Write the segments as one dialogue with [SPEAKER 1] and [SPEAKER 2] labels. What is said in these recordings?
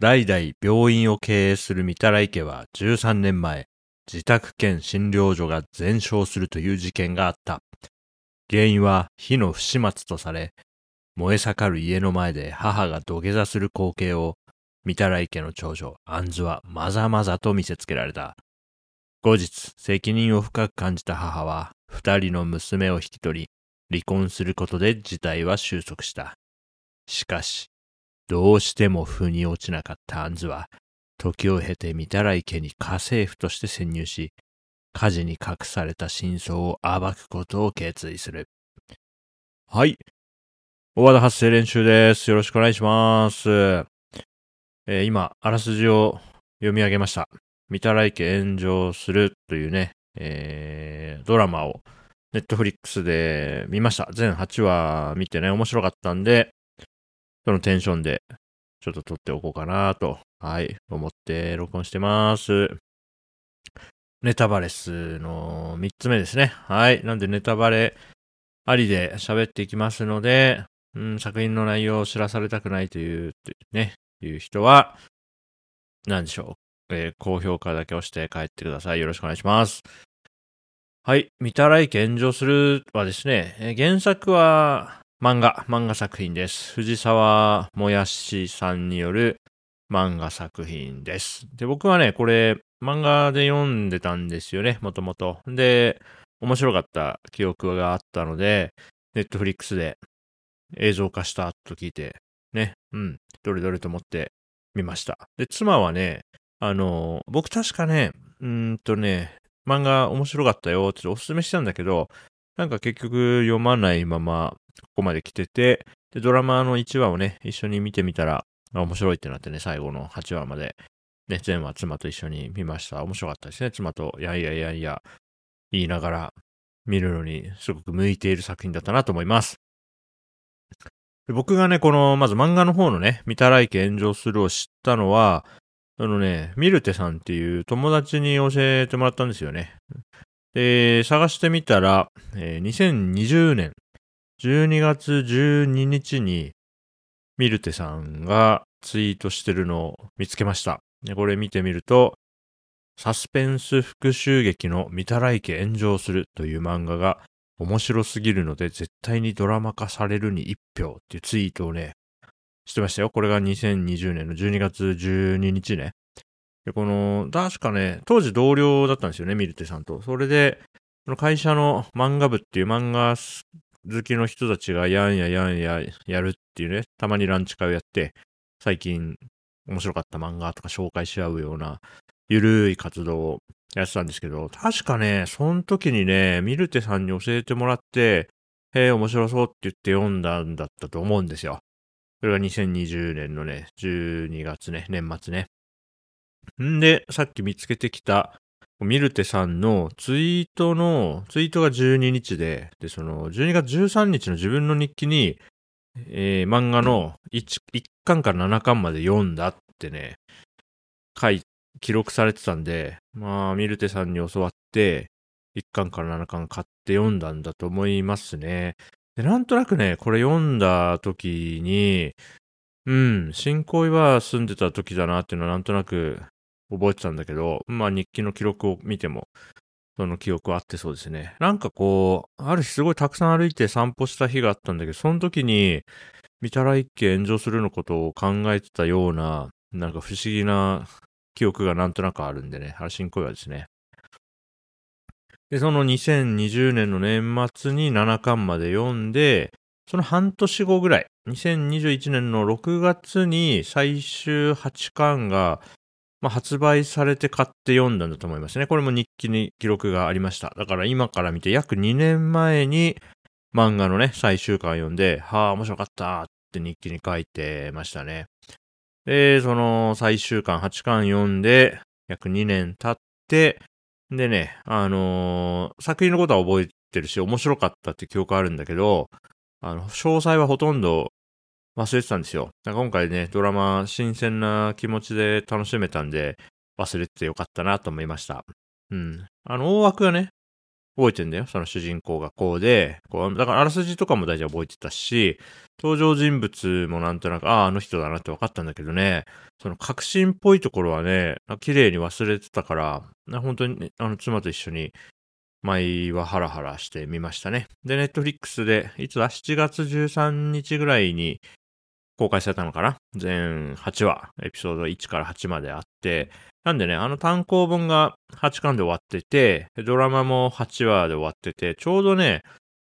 [SPEAKER 1] 代々病院を経営する御たら池は13年前、自宅兼診療所が全焼するという事件があった。原因は火の不始末とされ、燃え盛る家の前で母が土下座する光景を、御たら池の長女、アンズはまざまざと見せつけられた。後日、責任を深く感じた母は、二人の娘を引き取り、離婚することで事態は収束した。しかし、どうしても腑に落ちなかったアンズは、時を経て御たら池に家政婦として潜入し、火事に隠された真相を暴くことを決意する。はい。大和田発生練習です。よろしくお願いします。えー、今、あらすじを読み上げました。御たら池炎上するというね、えー、ドラマをネットフリックスで見ました。全8話見てね、面白かったんで、そのテンションでちょっと撮っておこうかなと、はい、思って録音してます。ネタバレスの3つ目ですね。はい。なんでネタバレありで喋っていきますので、うん、作品の内容を知らされたくないという、ね、いう人は、何でしょう。えー、高評価だけ押して帰ってください。よろしくお願いします。はい。見たらい炎上するはですね、え、原作は漫画、漫画作品です。藤沢もやしさんによる漫画作品です。で、僕はね、これ、漫画で読んでたんですよね、もともと。で、面白かった記憶があったので、ネットフリックスで映像化したと聞いて、ね、うん、どれどれと思って見ました。で、妻はね、あの、僕確かね、うんとね、漫画面白かったよっておすすめしたんだけど、なんか結局読まないままここまで来てて、で、ドラマの1話をね、一緒に見てみたら、面白いってなってね、最後の8話まで、ね、全話妻と一緒に見ました。面白かったですね。妻と、いやいやいやいや、言いながら見るのにすごく向いている作品だったなと思います。僕がね、この、まず漫画の方のね、見たらいけ炎上するを知ったのは、あのね、ミルテさんっていう友達に教えてもらったんですよね。で、探してみたら、えー、2020年12月12日にミルテさんがツイートしてるのを見つけました。これ見てみると、サスペンス復讐劇の見たらいけ炎上するという漫画が面白すぎるので絶対にドラマ化されるに一票っていうツイートをね、してましたよ。これが2020年の12月12日ね。で、この、確かね、当時同僚だったんですよね、ミルテさんと。それで、この会社の漫画部っていう漫画好きの人たちがやんややんややるっていうね、たまにランチ会をやって、最近面白かった漫画とか紹介し合うような、ゆるい活動をやってたんですけど、確かね、その時にね、ミルテさんに教えてもらって、へえ、面白そうって言って読んだんだったと思うんですよ。それが2020年のね、12月ね、年末ね。んで、さっき見つけてきた、ミルテさんのツイートの、ツイートが12日で、で、その、12月13日の自分の日記に、えー、漫画の 1, 1巻から7巻まで読んだってね、書い記録されてたんで、まあ、ミルテさんに教わって、1巻から7巻買って読んだんだと思いますね。で、なんとなくね、これ読んだ時に、うん、新恋は住んでた時だなっていうのはなんとなく覚えてたんだけど、まあ日記の記録を見ても、その記憶はあってそうですね。なんかこう、ある日すごいたくさん歩いて散歩した日があったんだけど、その時に、見たら一家炎上するのことを考えてたような、なんか不思議な記憶がなんとなくあるんでね、原新小岩ですね。で、その2020年の年末に7巻まで読んで、その半年後ぐらい、2021年の6月に最終8巻が、まあ、発売されて買って読んだんだと思いますね。これも日記に記録がありました。だから今から見て約2年前に漫画のね、最終巻読んで、はあ、面白かったって日記に書いてましたね。で、その最終巻8巻読んで、約2年経って、でね、あのー、作品のことは覚えてるし、面白かったって記憶あるんだけど、あの、詳細はほとんど忘れてたんですよ。今回ね、ドラマ新鮮な気持ちで楽しめたんで、忘れててよかったなと思いました。うん。あの、大枠はね、覚えてんだよ。その主人公がこうで、こう、だからあらすじとかも大体覚えてたし、登場人物もなんとなく、ああ、あの人だなって分かったんだけどね、その革新っぽいところはね、綺麗に忘れてたから、本当に、あの、妻と一緒に、前はハラハラしてみましたね。で、ネットフリックスで、いつだ ?7 月13日ぐらいに公開されたのかな？全8話、エピソード1から8まであって、なんでね、あの単行本が8巻で終わってて、ドラマも8話で終わってて、ちょうどね、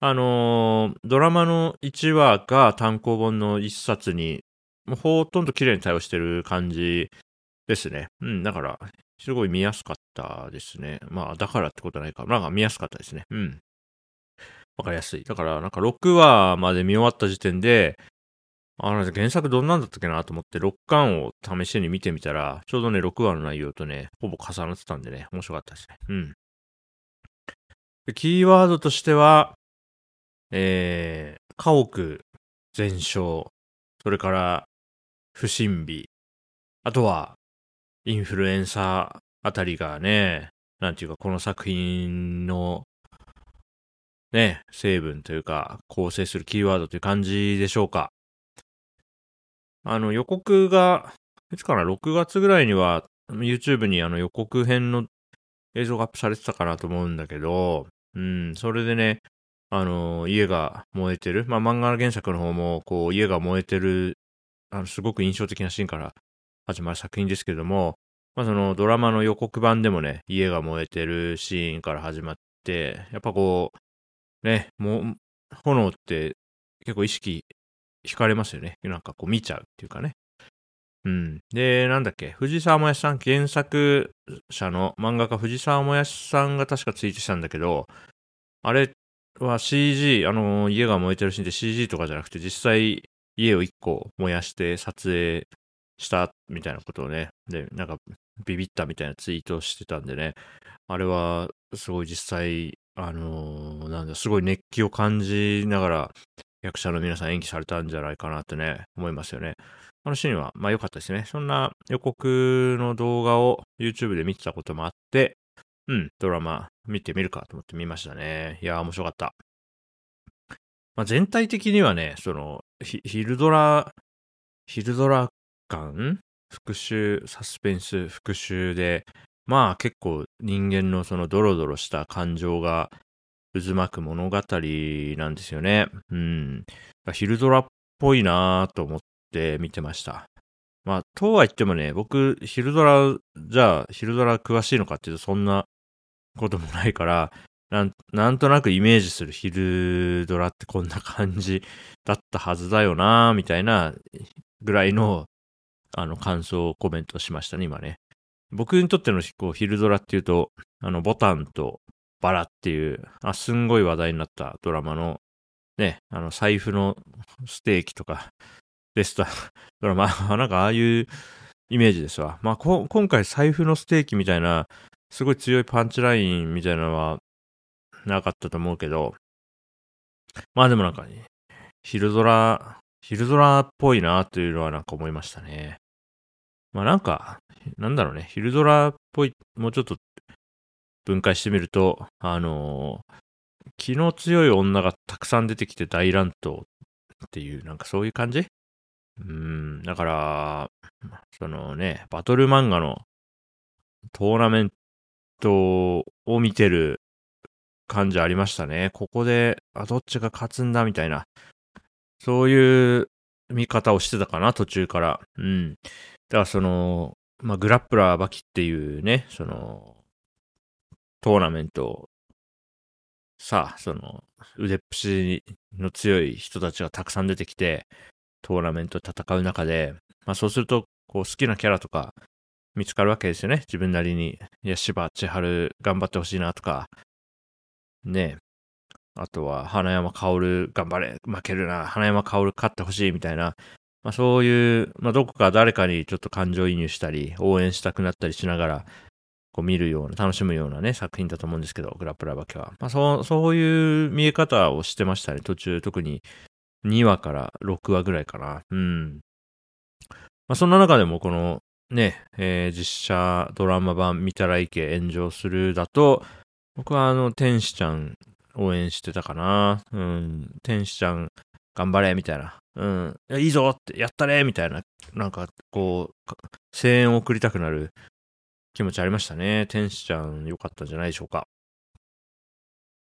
[SPEAKER 1] あのー、ドラマの1話が単行本の1冊に、もうほとんど綺麗に対応してる感じですね。うん、だから、すごい見やすかったですね。まあ、だからってことないか。なんか見やすかったですね。うん。わかりやすい。だから、なんか6話まで見終わった時点で、あの、原作どんなんだったっけなと思って6巻を試しに見てみたら、ちょうどね、6話の内容とね、ほぼ重なってたんでね、面白かったですね。うん。でキーワードとしては、えー、家屋全焼、それから、不審火、あとは、インフルエンサーあたりがね、なんていうか、この作品の、ね、成分というか、構成するキーワードという感じでしょうか。あの、予告が、いつかな、6月ぐらいには、YouTube にあの予告編の映像がアップされてたかなと思うんだけど、うん、それでね、あの、家が燃えてる。まあ、漫画の原作の方も、こう、家が燃えてる、あの、すごく印象的なシーンから始まる作品ですけども、まあ、そのドラマの予告版でもね、家が燃えてるシーンから始まって、やっぱこう、ね、もう、炎って結構意識惹かれますよね。なんかこう見ちゃうっていうかね。うん。で、なんだっけ、藤沢もやしさん、原作者の漫画家藤沢もやしさんが確かツイートしたんだけど、あれは CG、あの、家が燃えてるシーンで CG とかじゃなくて、実際家を一個燃やして撮影したみたいなことをね、で、なんかビビったみたいなツイートをしてたんでね、あれはすごい実際、あのー、なんだ、すごい熱気を感じながら役者の皆さん演技されたんじゃないかなってね、思いますよね。あのシーンは、まあ良かったですね。そんな予告の動画を YouTube で見てたこともあって、うん、ドラマ見てみるかと思って見ましたね。いやー、面白かった。まあ、全体的にはね、その、昼ドラ、昼ドラ感復讐、サスペンス、復讐で、まあ結構人間のそのドロドロした感情が渦巻く物語なんですよね。うん。昼ドラっぽいなと思って見てました。まあ、とは言ってもね、僕、昼ドラ、じゃあ、昼ドラ詳しいのかっていうと、そんなこともないから、なんなんとなくイメージする昼ドラってこんな感じだったはずだよなみたいなぐらいの、あの、感想をコメントしましたね、今ね。僕にとってのこう昼ドラっていうと、あの、ボタンとバラっていう、あ、すんごい話題になったドラマの、ね、あの、財布のステーキとか、レストラン、ドラマ、なんかああいうイメージですわ。まあ、今回財布のステーキみたいな、すごい強いパンチラインみたいなのはなかったと思うけど、まあでもなんかね、昼ドラ、昼ドラっぽいなっていうのはなんか思いましたね。まあなんか、なんだろうね、昼ドラっぽい、もうちょっと分解してみると、あのー、気の強い女がたくさん出てきて大乱闘っていう、なんかそういう感じ？うん、だから、そのね、バトル漫画のトーナメントを見てる感じありましたね。ここで、あ、どっちが勝つんだみたいな。そういう見方をしてたかな、途中から。うん。だからその、まあ、グラップラーバキっていうね、その、トーナメントさあ、その、腕っぷしの強い人たちがたくさん出てきて、トーナメント戦う中で、まあそうすると、こう好きなキャラとか見つかるわけですよね。自分なりに。いや、芝千春頑張ってほしいなとか、ねあとは、花山薫頑張れ、負けるな、花山薫勝ってほしいみたいな、まあそういう、まあどこか誰かにちょっと感情移入したり、応援したくなったりしながら、こう見るような、楽しむようなね、作品だと思うんですけど、グラップラーバケは。まあ、そう、そういう見え方をしてましたね、途中、特に2話から6話ぐらいかな。うん。まあ、そんな中でも、この、ね、えー、実写ドラマ版見たらいけ炎上するだと、僕はあの、天使ちゃん応援してたかな。うん、天使ちゃん頑張れみたいな。うん、いいぞってやったねみたいな、なんかこう、声援を送りたくなる気持ちありましたね。天使ちゃん良かったんじゃないでしょうか。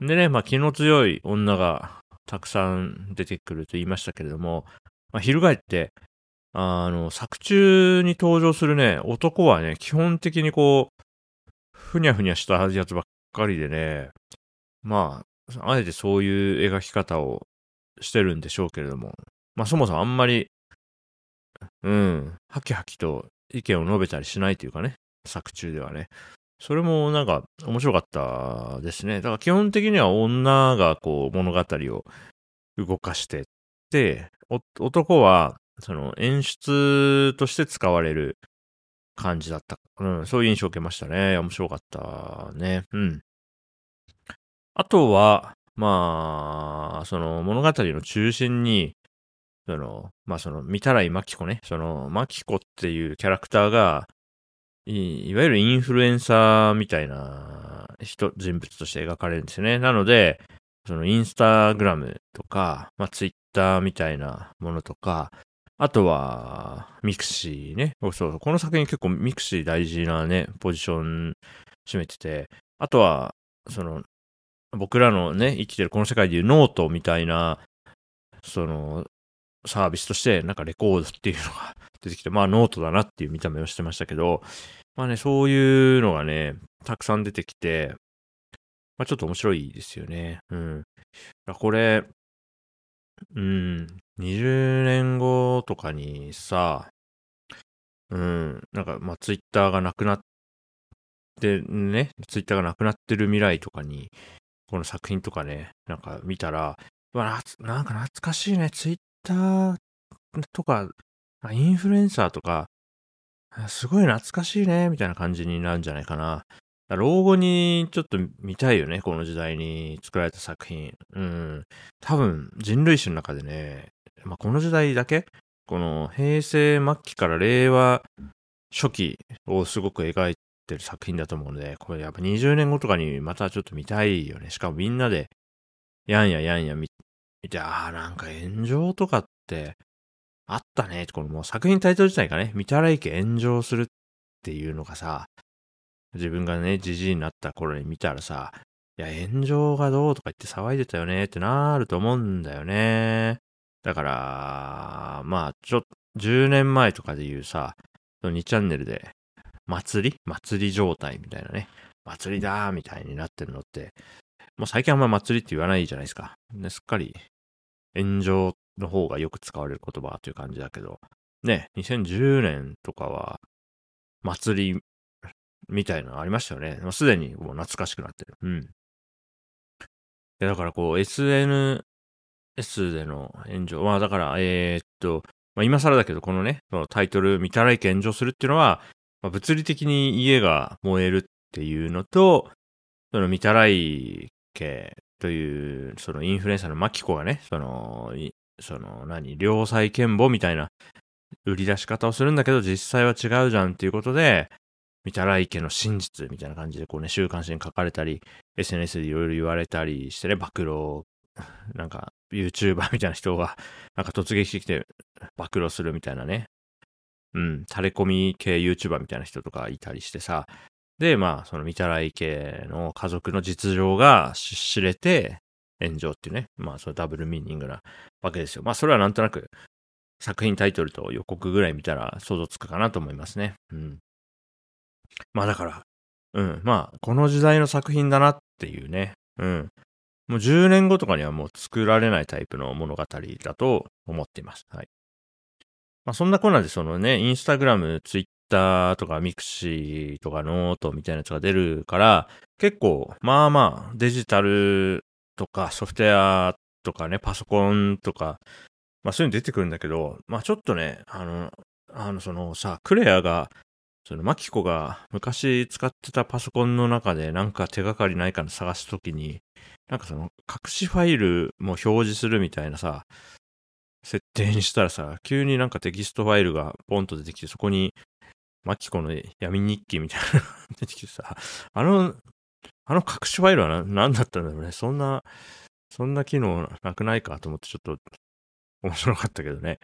[SPEAKER 1] でね、まあ気の強い女がたくさん出てくると言いましたけれども、まあ、翻って、あの、作中に登場するね、男はね、基本的にこう、ふにゃふにゃしたやつばっかりでね、まあ、あえてそういう描き方をしてるんでしょうけれども、まあそもそもあんまり、うん、ハキハキと意見を述べたりしないというかね、作中ではね。それもなんか面白かったですね。だから基本的には女がこう物語を動かしてって、男はその演出として使われる感じだった。うん、そういう印象を受けましたね。面白かったね。うん。あとは、まあ、その物語の中心に、その、まあその、見たらいまきこね、その、まきこっていうキャラクターが、いいわゆるインフルエンサーみたいな人、人物として描かれるんですよね。なので、そのインスタグラムとか、まあツイッターみたいなものとか、あとは、 mixi ね。そうそう。この作品結構 mixi 大事なね、ポジション占めてて、あとは、その、僕らのね、生きてるこの世界でいうノートみたいな、その、サービスとして、なんかレコードっていうのが出てきて、まあノートだなっていう見た目をしてましたけど、まあね、そういうのがね、たくさん出てきて、まあちょっと面白いですよね。うん。これ、うん、20年後とかにさ、うん、なんか、まあツイッターがなくなって、ね、ツイッターがなくなってる未来とかに、この作品とかね、なんか見たら、わ、なんか懐かしいね、ツイッターとか、インフルエンサーとか、すごい懐かしいね、みたいな感じになるんじゃないかな。老後にちょっと見たいよね、この時代に作られた作品。うん。多分、人類史の中でね、まあ、この時代だけ、この平成末期から令和初期をすごく描いてる作品だと思うので、これやっぱ20年後とかにまたちょっと見たいよね。しかもみんなで、やんややんや見て、ああ、なんか炎上とかってあったね。このもう作品タイトル自体がね、見たらいけ炎上するっていうのがさ、自分がね、じじいになった頃に見たらさ、いや、炎上がどうとか言って騒いでたよねってなると思うんだよね。だから、まあ、ちょっと、10年前とかで言うさ、2チャンネルで、祭り？祭り状態みたいなね。祭りだーみたいになってるのって、もう最近あんま祭りって言わないじゃないですか。すっかり炎上の方がよく使われる言葉という感じだけど、ね、2010年とかは、祭りみたいなのありましたよね。もうすでにもう懐かしくなってる。うん。でだからこう、SNS での炎上。まあだから、えー、っと、まあ今更だけど、このね、そのタイトル、見たらいけ炎上するっていうのは、まあ、物理的に家が燃えるっていうのと、その見たらい家という、そのインフルエンサーのマキコがね、その、その何、良妻賢母みたいな売り出し方をするんだけど、実際は違うじゃんっていうことで、見たらい家の真実みたいな感じで、こうね、週刊誌に書かれたり、SNS でいろいろ言われたりしてね、暴露、なんか、YouTuber みたいな人が、なんか突撃してきて、暴露するみたいなね、うん、垂れ込み系 YouTuber みたいな人とかいたりしてさ、で、まあ、その、見たらい家の家族の実情が知れて、炎上っていうね、まあ、そのダブルミーニングなわけですよ。まあ、それはなんとなく、作品タイトルと予告ぐらい見たら想像つくかなと思いますね。うん。まあ、だから、うん、まあ、この時代の作品だなっていうね、うん。もう10年後とかにはもう作られないタイプの物語だと思っています。はい。まあ、そんなこんなでそのね、インスタグラム、ツイッターとか mixi とかノートみたいなやつが出るから、結構、まあまあ、デジタルとかソフトウェアとかね、パソコンとか、まあそういうの出てくるんだけど、まあちょっとね、あの、あの、そのさ、クレアが、その、マキコが昔使ってたパソコンの中でなんか手がかりないかの探すときに、なんかその、隠しファイルも表示するみたいなさ、設定にしたらさ、急になんかテキストファイルがポンと出てきて、そこに、マキコの闇日記みたいなのが 出てきてさ、あの、あの隠しファイルは何だったんだろうね。そんな、そんな機能なくないかと思ってちょっと面白かったけどね。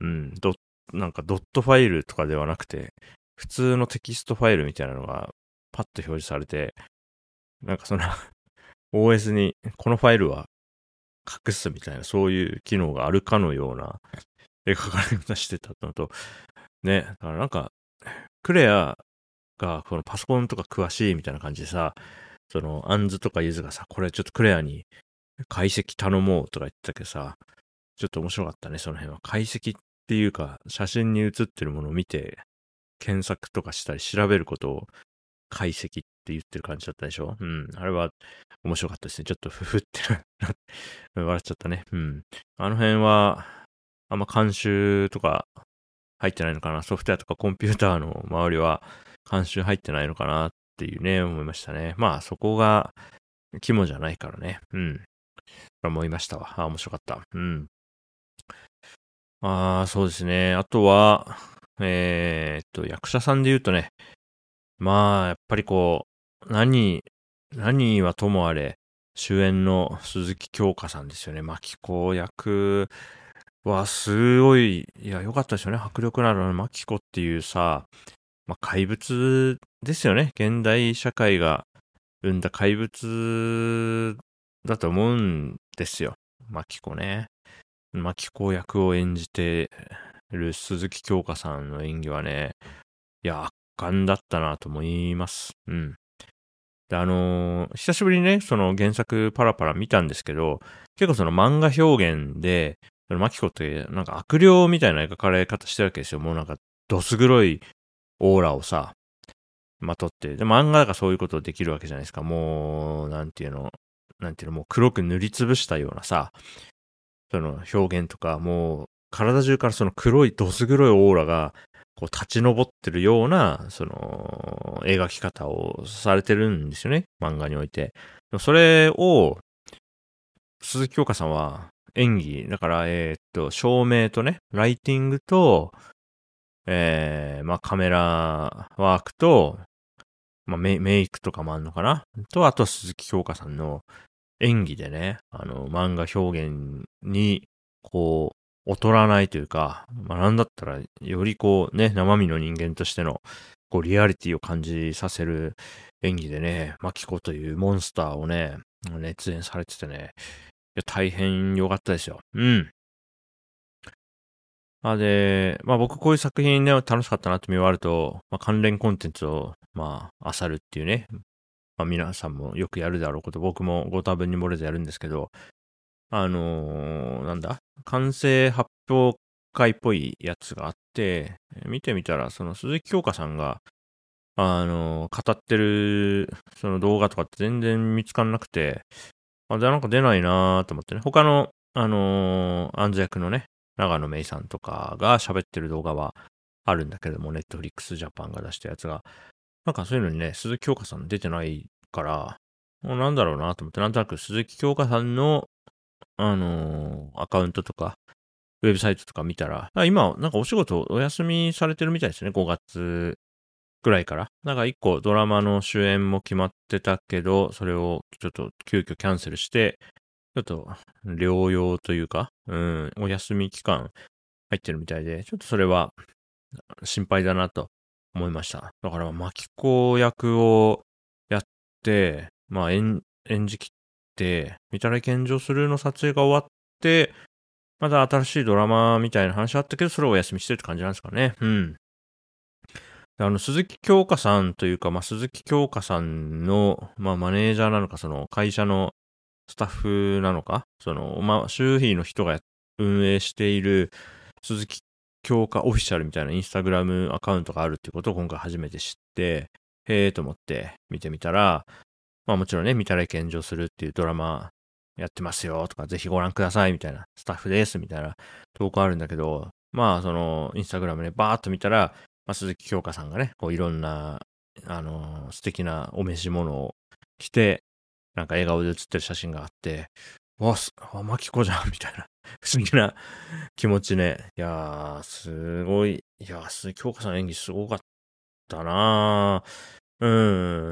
[SPEAKER 1] うん、ドなんかドットファイルとかではなくて、普通のテキストファイルみたいなのがパッと表示されて、なんかその OS にこのファイルは隠すみたいな、そういう機能があるかのような描かれ方してたのと、ね、だからなんか、クレアがこのパソコンとか詳しいみたいな感じでさ、その、アンズとかユズがさ、これちょっとクレアに解析頼もうとか言ってたけどさ、ちょっと面白かったね、その辺は。解析っていうか、写真に写ってるものを見て、検索とかしたり調べることを解析って言ってる感じだったでしょ？うん。あれは面白かったですね。ちょっとふふって 笑っちゃったね。うん。あの辺は、あんま監修とか入ってないのかな？ソフトウェアとかコンピューターの周りは監修入ってないのかなっていうね、思いましたね。まあそこが肝じゃないからね。うん。思いましたわ。あ、面白かった。うん。ああ、そうですね。あとは、えー、っと、役者さんで言うとね、まあ、やっぱりこう、何、何はともあれ、主演の鈴木京香さんですよね。牧子役はすごい、いや、良かったですよね。迫力のある牧子っていうさ、まあ、怪物ですよね。現代社会が生んだ怪物だと思うんですよ。牧子ね。牧子役を演じてる鈴木京香さんの演技はね、いや、圧巻だったなと思います。うん。で、あのー、久しぶりにね、その原作パラパラ見たんですけど、結構その漫画表現で、マキコってなんか悪霊みたいな描かれ方してるわけですよ。もうなんかどす黒いオーラをさ、まとって。で、漫画だからそういうことできるわけじゃないですか。もう、なんていうの、なんていうの、もう黒く塗りつぶしたようなさ、その表現とか、もう体中からその黒い、どす黒いオーラが、こう立ち上ってるような、その、描き方をされてるんですよね。漫画において。それを、鈴木京香さんは演技、だから、えー、っと、照明とね、ライティングと、えー、まあカメラワークと、まあメイクとかもあんのかな？と、あと鈴木京香さんの演技でね、あの、漫画表現に、こう、劣らないというか、まあなんだったら、よりこうね、生身の人間としての、こう、リアリティを感じさせる演技でね、マキコというモンスターをね、熱演されててね、いや、大変良かったですよ。うん。あで、まあ僕こういう作品ね、楽しかったなって見終わると、まあ関連コンテンツを、まあ、漁るっていうね、まあ皆さんもよくやるだろうこと、僕もご多分に漏れずやるんですけど、あのー、なんだ、完成発表会っぽいやつがあって、見てみたら、その鈴木京香さんが、あのー、語ってる、その動画とかって全然見つかんなくて、あ、じゃあなんか出ないなーと思ってね、他の、あのー、アンズ役のね、長野芽衣さんとかが喋ってる動画はあるんだけども、ネットフリックスジャパンが出したやつが。なんかそういうのにね、鈴木京香さん出てないから、もうなんだろうなと思って、なんとなく鈴木京香さんの、あのー、アカウントとか、ウェブサイトとか見たら、今、なんかお仕事お休みされてるみたいですね、5月ぐらいから。なんか1個ドラマの主演も決まってたけど、それをちょっと急遽キャンセルして、ちょっと療養というか、うん、お休み期間入ってるみたいで、ちょっとそれは心配だなと思いました。だから、巻子役をやって、まあ演、演じきって、見たら献上するの撮影が終わって、また新しいドラマみたいな話あったけど、それをお休みしてるって感じなんですかね。うん。あの、鈴木京香さんというか、まあ、鈴木京香さんの、まあ、マネージャーなのか、その会社のスタッフなのか、その、まあ、周囲の人が運営している鈴木強化オフィシャルみたいなインスタグラムアカウントがあるってことを今回初めて知って、へえーと思って見てみたら、まあもちろんね、見たら献上するっていうドラマやってますよとか、ぜひご覧くださいみたいな、スタッフですみたいな投稿あるんだけど、まあそのインスタグラムでバーっと見たら、まあ、鈴木京香さんがね、こういろんな、あのー、素敵なお召し物を着て、なんか笑顔で写ってる写真があって、わ、す、あ、マキコじゃん、みたいな。不思議な気持ちね。いやー、すごい。いやー、鈴木京香さん演技すごかったなーう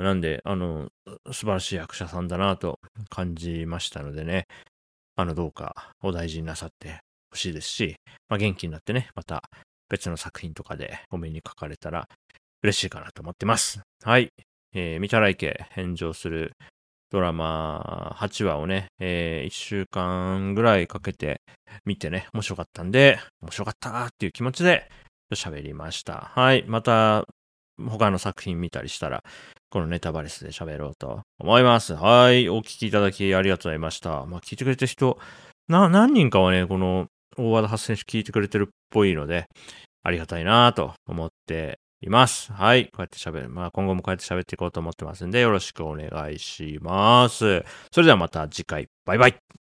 [SPEAKER 1] ん、なんで、あの、素晴らしい役者さんだなと感じましたのでね、あの、どうかお大事になさってほしいですし、まあ、元気になってね、また別の作品とかでお目にかかれたら嬉しいかなと思ってます。はい。えー、見たらいけ返上するドラマ8話をね、えー、1週間ぐらいかけて見てね、面白かったんで、面白かったっていう気持ちで喋りました。はい。また、他の作品見たりしたら、このネタバレスで喋ろうと思います。はい。お聞きいただきありがとうございました。まあ、聞いてくれた人、な、何人かはね、この大和田発選手聞いてくれてるっぽいので、ありがたいなぁと思っています。はい。こうやって喋る。まあ今後もこうやって喋っていこうと思ってますんで、よろしくお願いします。それではまた次回。バイバイ。